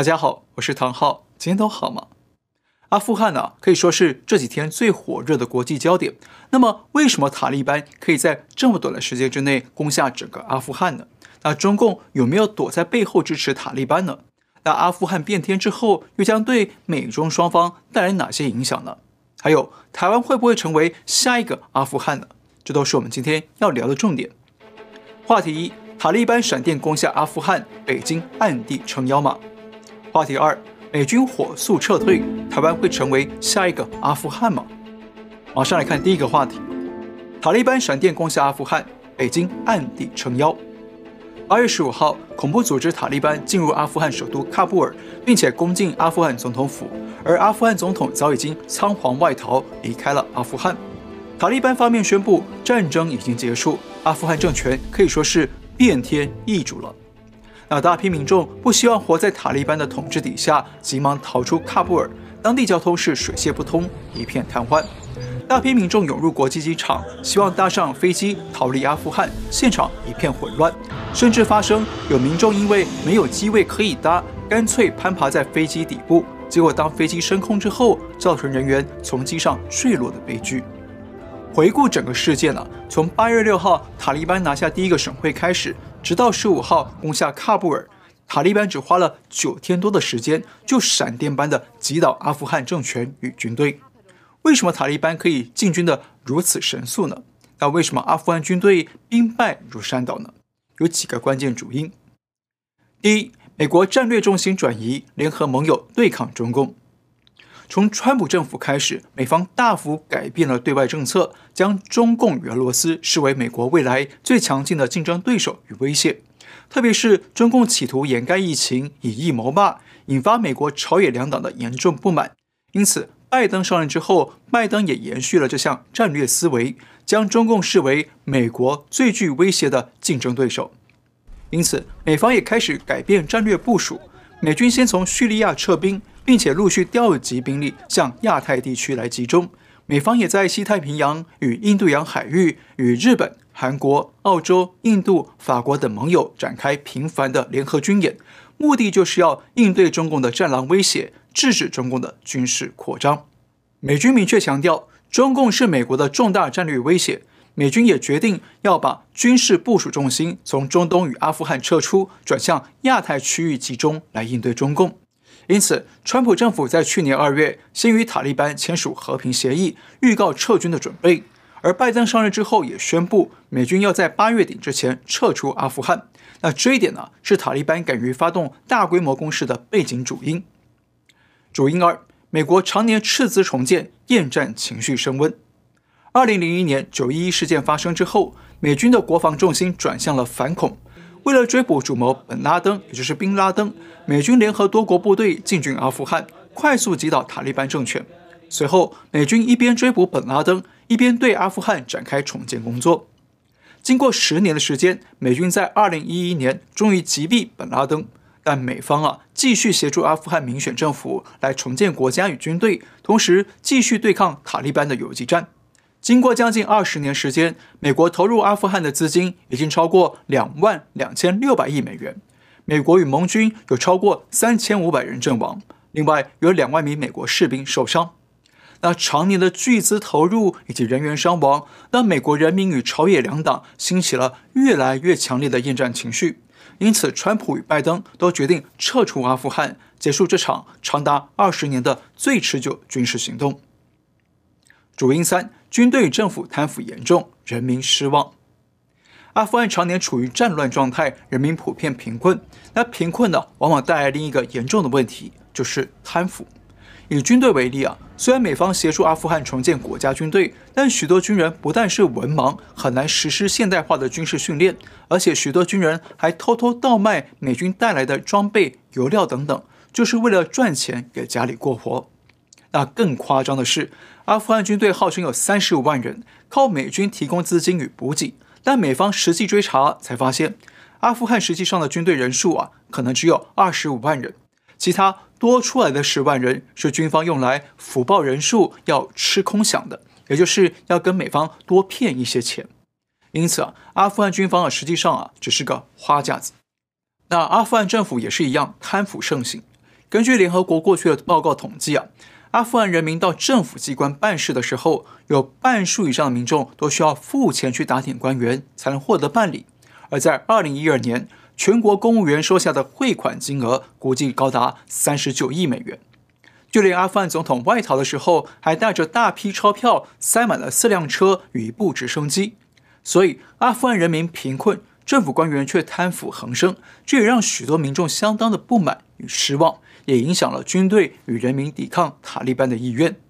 大家好，我是唐浩，今天都好吗？阿富汗呢、可以说是这几天最火热的国际焦点。那么，为什么塔利班可以在这么短的时间之内攻下整个阿富汗呢？那中共有没有躲在背后支持塔利班呢？那阿富汗变天之后，又将对美中双方带来哪些影响呢？还有，台湾会不会成为下一个阿富汗呢？这都是我们今天要聊的重点。话题一：塔利班闪电攻下阿富汗，北京暗地撑腰吗？话题二：美军火速撤退，台湾会成为下一个阿富汗吗？马上来看第一个话题：塔利班闪电攻下阿富汗，北京暗地撑腰。八月十五号，恐怖组织塔利班进入阿富汗首都喀布尔，并且攻进阿富汗总统府，而阿富汗总统早已经仓皇外逃，离开了阿富汗。塔利班方面宣布战争已经结束，阿富汗政权可以说是变天易主了。那大批民众不希望活在塔利班的统治底下，急忙逃出喀布尔。当地交通是水泄不通，一片瘫痪。大批民众涌入国际机场，希望搭上飞机逃离阿富汗，现场一片混乱，甚至发生有民众因为没有机位可以搭，干脆攀爬在飞机底部，结果当飞机升空之后，造成人员从机上坠落的悲剧。回顾整个事件呢、啊，从八月六号塔利班拿下第一个省会开始。直到十五号攻下喀布尔，塔利班只花了九天多的时间，就闪电般的击倒阿富汗政权与军队。为什么塔利班可以进军的如此神速呢？那为什么阿富汗军队兵败如山倒呢？有几个关键主因。第一，美国战略重心转移，联合盟友对抗中共。从川普政府开始，美方大幅改变了对外政策，将中共与俄罗斯视为美国未来最强劲的竞争对手与威胁。特别是中共企图掩盖疫情，以疫谋霸，引发美国朝野两党的严重不满。因此，拜登上任之后，拜登也延续了这项战略思维，将中共视为美国最具威胁的竞争对手。因此，美方也开始改变战略部署，美军先从叙利亚撤兵。并且陆续调集兵力向亚太地区来集中，美方也在西太平洋与印度洋海域与日本、韩国、澳洲、印度、法国等盟友展开频繁的联合军演，目的就是要应对中共的战狼威胁，制止中共的军事扩张。美军明确强调，中共是美国的重大战略威胁，美军也决定要把军事部署重心从中东与阿富汗撤出，转向亚太区域集中来应对中共。因此，川普政府在去年二月先与塔利班签署和平协议，预告撤军的准备；而拜登上任之后也宣布，美军要在八月底之前撤出阿富汗。那这一点呢，是塔利班敢于发动大规模攻势的背景主因。主因二，美国常年斥资重建，厌战情绪升温。二零零一年九一一事件发生之后，美军的国防重心转向了反恐。为了追捕主谋本拉登，也就是宾拉登，美军联合多国部队进军阿富汗，快速击倒塔利班政权。随后，美军一边追捕本拉登，一边对阿富汗展开重建工作。经过十年的时间，美军在二零一一年终于击毙本拉登，但美方啊继续协助阿富汗民选政府来重建国家与军队，同时继续对抗塔利班的游击战。经过将近二十年时间，美国投入阿富汗的资金已经超过两万两千六百亿美元。美国与盟军有超过三千五百人阵亡，另外有两万名美国士兵受伤。那常年的巨资投入以及人员伤亡，让美国人民与朝野两党兴起了越来越强烈的厌战情绪。因此，川普与拜登都决定撤出阿富汗，结束这场长达二十年的最持久军事行动。主因三。军队与政府贪腐严重，人民失望。阿富汗常年处于战乱状态，人民普遍贫困。那贫困呢，往往带来另一个严重的问题，就是贪腐。以军队为例啊，虽然美方协助阿富汗重建国家军队，但许多军人不但是文盲，很难实施现代化的军事训练，而且许多军人还偷偷盗卖美军带来的装备、油料等等，就是为了赚钱给家里过活。那更夸张的是，阿富汗军队号称有三十五万人，靠美军提供资金与补给，但美方实际追查才发现，阿富汗实际上的军队人数啊，可能只有二十五万人，其他多出来的十万人是军方用来福报人数要吃空饷的，也就是要跟美方多骗一些钱。因此啊，阿富汗军方啊，实际上啊，只是个花架子。那阿富汗政府也是一样，贪腐盛行。根据联合国过去的报告统计啊，阿富汗人民到政府机关办事的时候，有半数以上的民众都需要付钱去打点官员才能获得办理。而在二零一二年，全国公务员收下的汇款金额估计高达三十九亿美元。就连阿富汗总统外逃的时候，还带着大批钞票塞满了四辆车与一部直升机。所以，阿富汗人民贫困，政府官员却贪腐横生，这也让许多民众相当的不满与失望。也影响了军队与人民抵抗塔利班的意愿。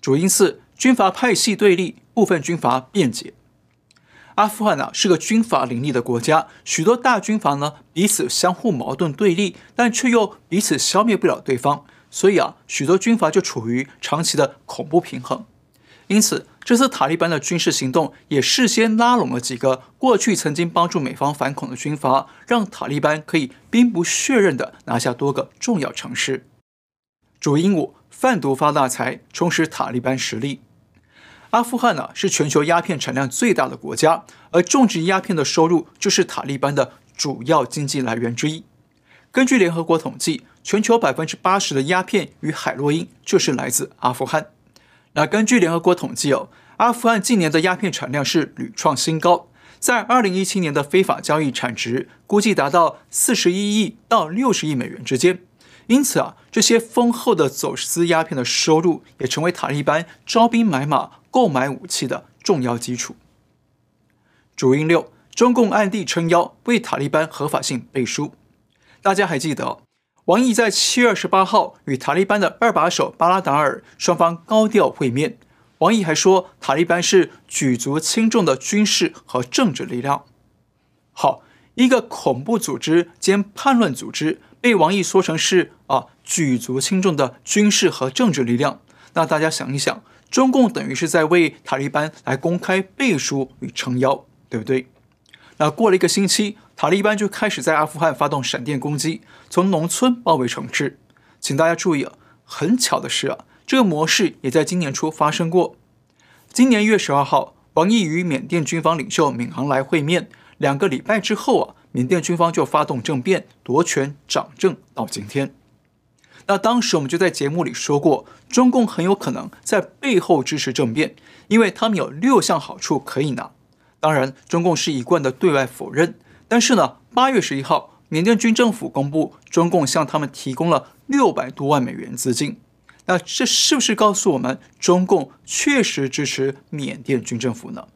主因四，军阀派系对立，部分军阀辩解。阿富汗啊是个军阀林立的国家，许多大军阀呢彼此相互矛盾对立，但却又彼此消灭不了对方，所以啊许多军阀就处于长期的恐怖平衡。因此，这次塔利班的军事行动也事先拉拢了几个过去曾经帮助美方反恐的军阀，让塔利班可以兵不血刃地拿下多个重要城市。主因五，贩毒发大财，充实塔利班实力。阿富汗呢、是全球鸦片产量最大的国家，而种植鸦片的收入就是塔利班的主要经济来源之一。根据联合国统计，全球百分之八十的鸦片与海洛因就是来自阿富汗。那根据联合国统计哦，阿富汗近年的鸦片产量是屡创新高，在二零一七年的非法交易产值估计达到四十一亿到六十亿美元之间。因此啊，这些丰厚的走私鸦片的收入也成为塔利班招兵买马、购买武器的重要基础。主因六，中共暗地撑腰为塔利班合法性背书。大家还记得？王毅在七月二十八号与塔利班的二把手巴拉达尔双方高调会面。王毅还说，塔利班是举足轻重的军事和政治力量。好，一个恐怖组织兼叛乱组织被王毅说成是啊举足轻重的军事和政治力量。那大家想一想，中共等于是在为塔利班来公开背书与撑腰，对不对？那过了一个星期。塔利班就开始在阿富汗发动闪电攻击，从农村包围城市。请大家注意啊，很巧的是啊，这个模式也在今年初发生过。今年一月十二号，王毅与缅甸军方领袖敏昂莱会面，两个礼拜之后啊，缅甸军方就发动政变，夺权掌政到今天。那当时我们就在节目里说过，中共很有可能在背后支持政变，因为他们有六项好处可以拿。当然，中共是一贯的对外否认。但是呢，八月十一号，缅甸军政府公布，中共向他们提供了六百多万美元资金。那这是不是告诉我们，中共确实支持缅甸军政府呢？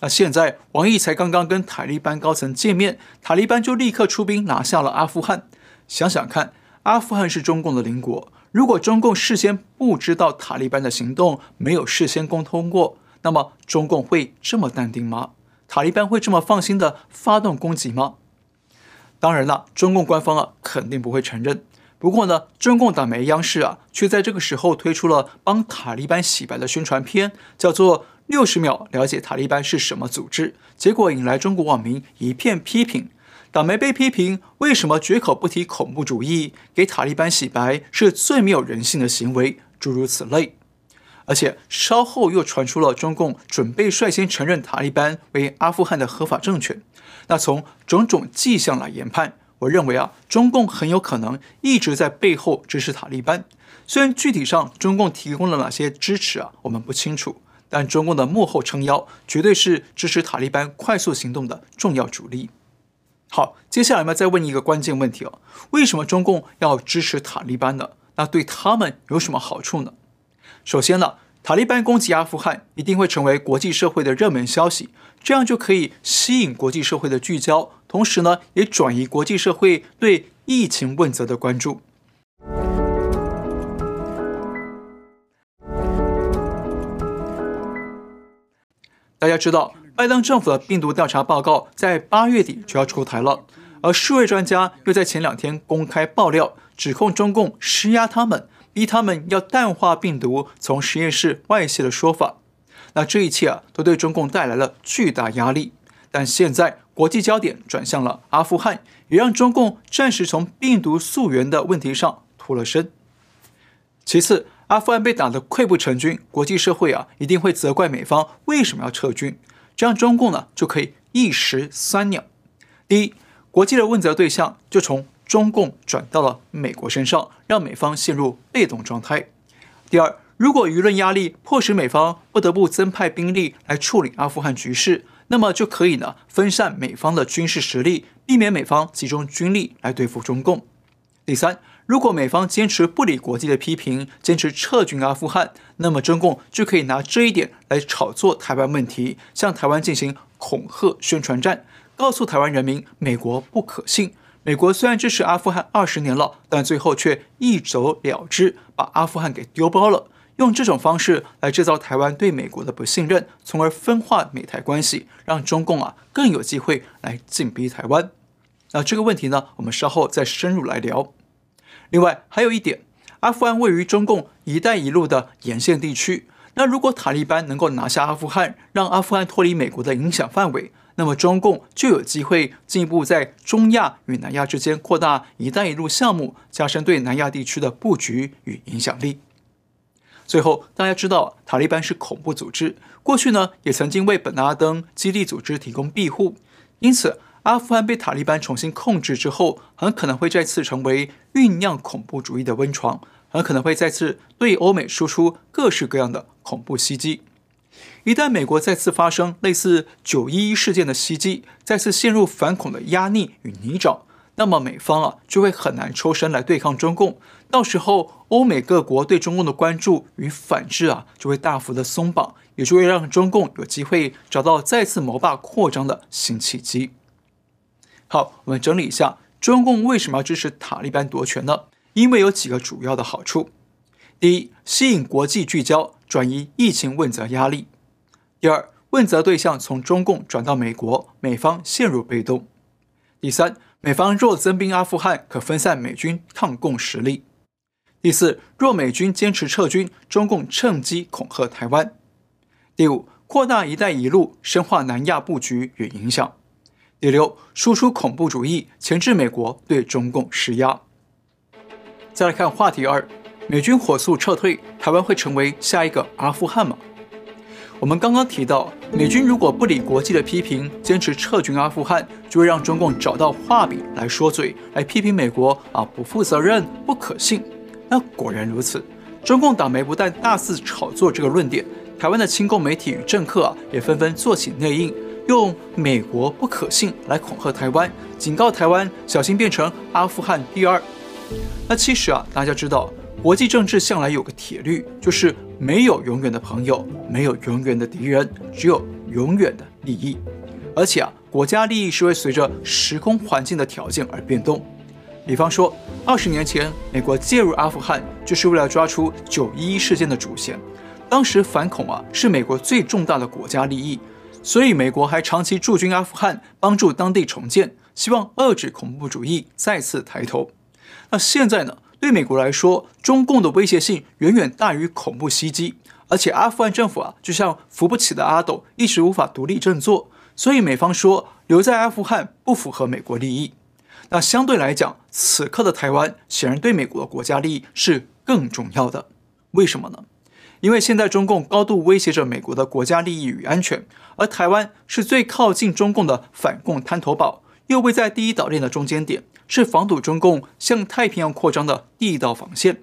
那现在王毅才刚刚跟塔利班高层见面，塔利班就立刻出兵拿下了阿富汗。想想看，阿富汗是中共的邻国，如果中共事先不知道塔利班的行动，没有事先沟通过，那么中共会这么淡定吗？塔利班会这么放心的发动攻击吗？当然了，中共官方啊肯定不会承认。不过呢，中共党媒央视啊却在这个时候推出了帮塔利班洗白的宣传片，叫做《六十秒了解塔利班是什么组织》。结果引来中国网民一片批评。党媒被批评为什么绝口不提恐怖主义，给塔利班洗白是最没有人性的行为，诸如此类。而且稍后又传出了中共准备率先承认塔利班为阿富汗的合法政权。那从种种迹象来研判，我认为啊，中共很有可能一直在背后支持塔利班。虽然具体上中共提供了哪些支持啊，我们不清楚，但中共的幕后撑腰绝对是支持塔利班快速行动的重要主力。好，接下来我们再问一个关键问题哦：为什么中共要支持塔利班呢？那对他们有什么好处呢？首先呢，塔利班攻击阿富汗一定会成为国际社会的热门消息，这样就可以吸引国际社会的聚焦，同时呢，也转移国际社会对疫情问责的关注。大家知道，拜登政府的病毒调查报告在八月底就要出台了，而数位专家又在前两天公开爆料，指控中共施压他们。逼他们要淡化病毒从实验室外泄的说法，那这一切啊，都对中共带来了巨大压力。但现在国际焦点转向了阿富汗，也让中共暂时从病毒溯源的问题上脱了身。其次，阿富汗被打得溃不成军，国际社会啊一定会责怪美方为什么要撤军，这样中共呢就可以一石三鸟。第一，国际的问责对象就从中共转到了美国身上，让美方陷入被动状态。第二，如果舆论压力迫使美方不得不增派兵力来处理阿富汗局势，那么就可以呢分散美方的军事实力，避免美方集中军力来对付中共。第三，如果美方坚持不理国际的批评，坚持撤军阿富汗，那么中共就可以拿这一点来炒作台湾问题，向台湾进行恐吓宣传战，告诉台湾人民美国不可信。美国虽然支持阿富汗二十年了，但最后却一走了之，把阿富汗给丢包了。用这种方式来制造台湾对美国的不信任，从而分化美台关系，让中共啊更有机会来进逼台湾。那这个问题呢，我们稍后再深入来聊。另外还有一点，阿富汗位于中共“一带一路”的沿线地区。那如果塔利班能够拿下阿富汗，让阿富汗脱离美国的影响范围，那么中共就有机会进一步在中亚与南亚之间扩大“一带一路”项目，加深对南亚地区的布局与影响力。最后，大家知道塔利班是恐怖组织，过去呢也曾经为本拉登基地组织提供庇护，因此。阿富汗被塔利班重新控制之后，很可能会再次成为酝酿恐怖主义的温床，很可能会再次对欧美输出各式各样的恐怖袭击。一旦美国再次发生类似九一一事件的袭击，再次陷入反恐的压力与泥沼，那么美方啊就会很难抽身来对抗中共。到时候，欧美各国对中共的关注与反制啊就会大幅的松绑，也就会让中共有机会找到再次谋霸扩张的新契机。好，我们整理一下，中共为什么要支持塔利班夺权呢？因为有几个主要的好处：第一，吸引国际聚焦，转移疫情问责压力；第二，问责对象从中共转到美国，美方陷入被动；第三，美方若增兵阿富汗，可分散美军抗共实力；第四，若美军坚持撤军，中共趁机恐吓台湾；第五，扩大“一带一路”，深化南亚布局与影响。第六，输出恐怖主义，钳制美国对中共施压。再来看话题二，美军火速撤退，台湾会成为下一个阿富汗吗？我们刚刚提到，美军如果不理国际的批评，坚持撤军阿富汗，就会让中共找到话笔来说嘴，来批评美国啊不负责任、不可信。那果然如此，中共党媒不但大肆炒作这个论点，台湾的亲共媒体与政客啊也纷纷做起内应。用美国不可信来恐吓台湾，警告台湾小心变成阿富汗第二。那其实啊，大家知道，国际政治向来有个铁律，就是没有永远的朋友，没有永远的敌人，只有永远的利益。而且啊，国家利益是会随着时空环境的条件而变动。比方说，二十年前美国介入阿富汗，就是为了抓出九一一事件的主嫌。当时反恐啊，是美国最重大的国家利益。所以，美国还长期驻军阿富汗，帮助当地重建，希望遏制恐怖主义再次抬头。那现在呢？对美国来说，中共的威胁性远远大于恐怖袭击，而且阿富汗政府啊，就像扶不起的阿斗，一时无法独立振作。所以，美方说留在阿富汗不符合美国利益。那相对来讲，此刻的台湾显然对美国的国家利益是更重要的。为什么呢？因为现在中共高度威胁着美国的国家利益与安全，而台湾是最靠近中共的反共滩头堡，又位在第一岛链的中间点，是防堵中共向太平洋扩张的第一道防线。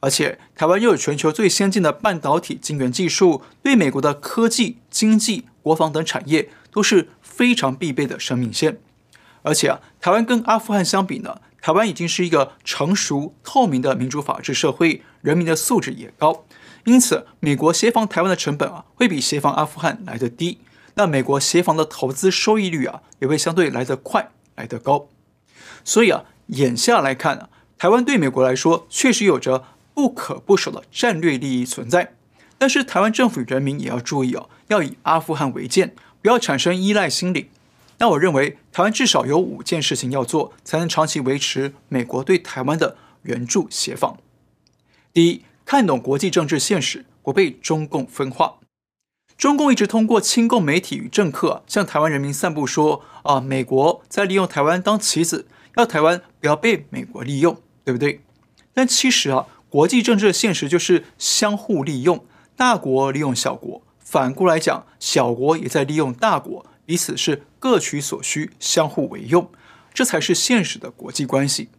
而且台湾又有全球最先进的半导体晶圆技术，对美国的科技、经济、国防等产业都是非常必备的生命线。而且啊，台湾跟阿富汗相比呢，台湾已经是一个成熟透明的民主法治社会，人民的素质也高。因此，美国协防台湾的成本啊，会比协防阿富汗来得低。那美国协防的投资收益率啊，也会相对来得快、来得高。所以啊，眼下来看啊，台湾对美国来说确实有着不可不守的战略利益存在。但是，台湾政府人民也要注意哦，要以阿富汗为鉴，不要产生依赖心理。那我认为，台湾至少有五件事情要做，才能长期维持美国对台湾的援助协防。第一。看懂国际政治现实，不被中共分化。中共一直通过亲共媒体与政客向台湾人民散布说：啊，美国在利用台湾当棋子，要台湾不要被美国利用，对不对？但其实啊，国际政治的现实就是相互利用，大国利用小国，反过来讲，小国也在利用大国，彼此是各取所需，相互为用，这才是现实的国际关系。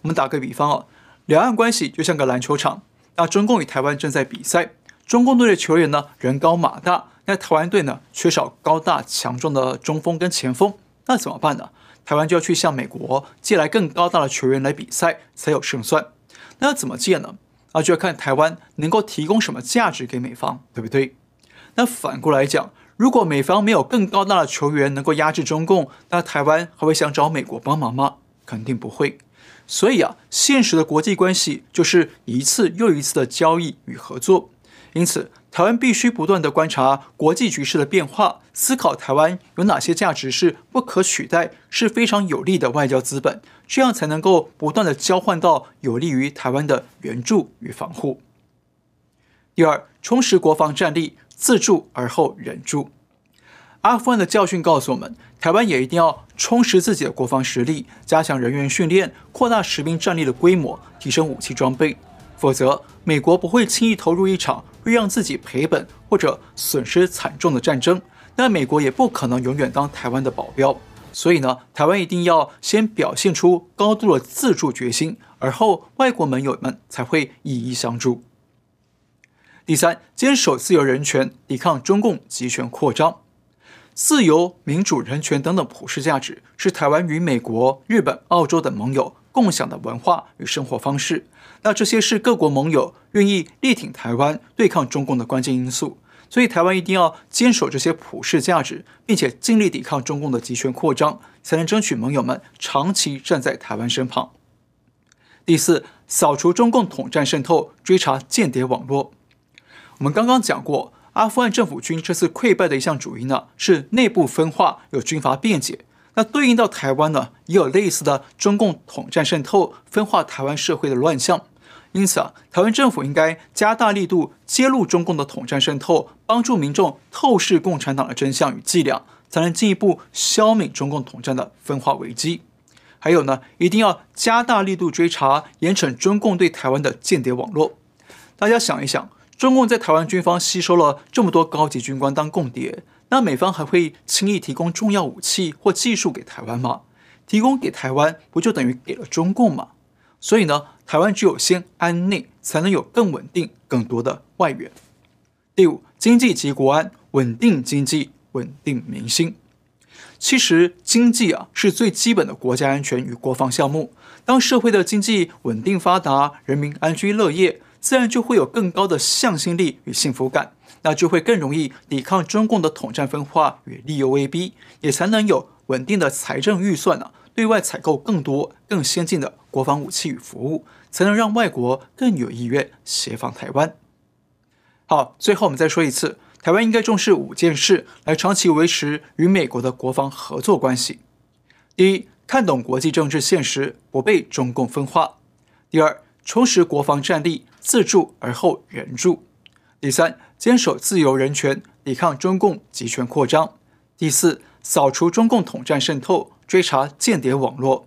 我们打个比方啊，两岸关系就像个篮球场，那中共与台湾正在比赛，中共队的球员呢人高马大，那台湾队呢缺少高大强壮的中锋跟前锋，那怎么办呢？台湾就要去向美国借来更高大的球员来比赛才有胜算。那要怎么借呢？啊，就要看台湾能够提供什么价值给美方，对不对？那反过来讲，如果美方没有更高大的球员能够压制中共，那台湾还会想找美国帮忙吗？肯定不会。所以啊，现实的国际关系就是一次又一次的交易与合作。因此，台湾必须不断地观察国际局势的变化，思考台湾有哪些价值是不可取代，是非常有利的外交资本，这样才能够不断地交换到有利于台湾的援助与防护。第二，充实国防战力，自助而后人助。阿富汗的教训告诉我们，台湾也一定要充实自己的国防实力，加强人员训练，扩大实兵战力的规模，提升武器装备。否则，美国不会轻易投入一场会让自己赔本或者损失惨重的战争。那美国也不可能永远当台湾的保镖。所以呢，台湾一定要先表现出高度的自助决心，而后外国盟友们才会以一相助。第三，坚守自由人权，抵抗中共集权扩张。自由、民主、人权等等普世价值，是台湾与美国、日本、澳洲等盟友共享的文化与生活方式。那这些是各国盟友愿意力挺台湾、对抗中共的关键因素。所以，台湾一定要坚守这些普世价值，并且尽力抵抗中共的集权扩张，才能争取盟友们长期站在台湾身旁。第四，扫除中共统战渗透，追查间谍网络。我们刚刚讲过。阿富汗政府军这次溃败的一项主因呢，是内部分化，有军阀辩解。那对应到台湾呢，也有类似的中共统战渗透、分化台湾社会的乱象。因此啊，台湾政府应该加大力度揭露中共的统战渗透，帮助民众透视共产党的真相与伎俩，才能进一步消弭中共统战的分化危机。还有呢，一定要加大力度追查、严惩中共对台湾的间谍网络。大家想一想。中共在台湾军方吸收了这么多高级军官当共谍，那美方还会轻易提供重要武器或技术给台湾吗？提供给台湾不就等于给了中共吗？所以呢，台湾只有先安内，才能有更稳定、更多的外援。第五，经济及国安，稳定经济，稳定民心。其实经济啊是最基本的国家安全与国防项目。当社会的经济稳定发达，人民安居乐业。自然就会有更高的向心力与幸福感，那就会更容易抵抗中共的统战分化与利诱威逼，也才能有稳定的财政预算呢、啊，对外采购更多更先进的国防武器与服务，才能让外国更有意愿协防台湾。好，最后我们再说一次，台湾应该重视五件事，来长期维持与美国的国防合作关系。第一，看懂国际政治现实，不被中共分化；第二，充实国防战力。自助而后援助。第三，坚守自由人权，抵抗中共集权扩张。第四，扫除中共统战渗透，追查间谍网络。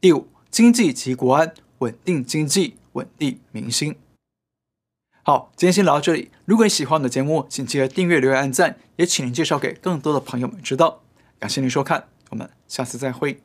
第五，经济及国安，稳定经济，稳定民心。好，今天先聊到这里。如果你喜欢我的节目，请记得订阅、留言、按赞，也请您介绍给更多的朋友们知道。感谢您收看，我们下次再会。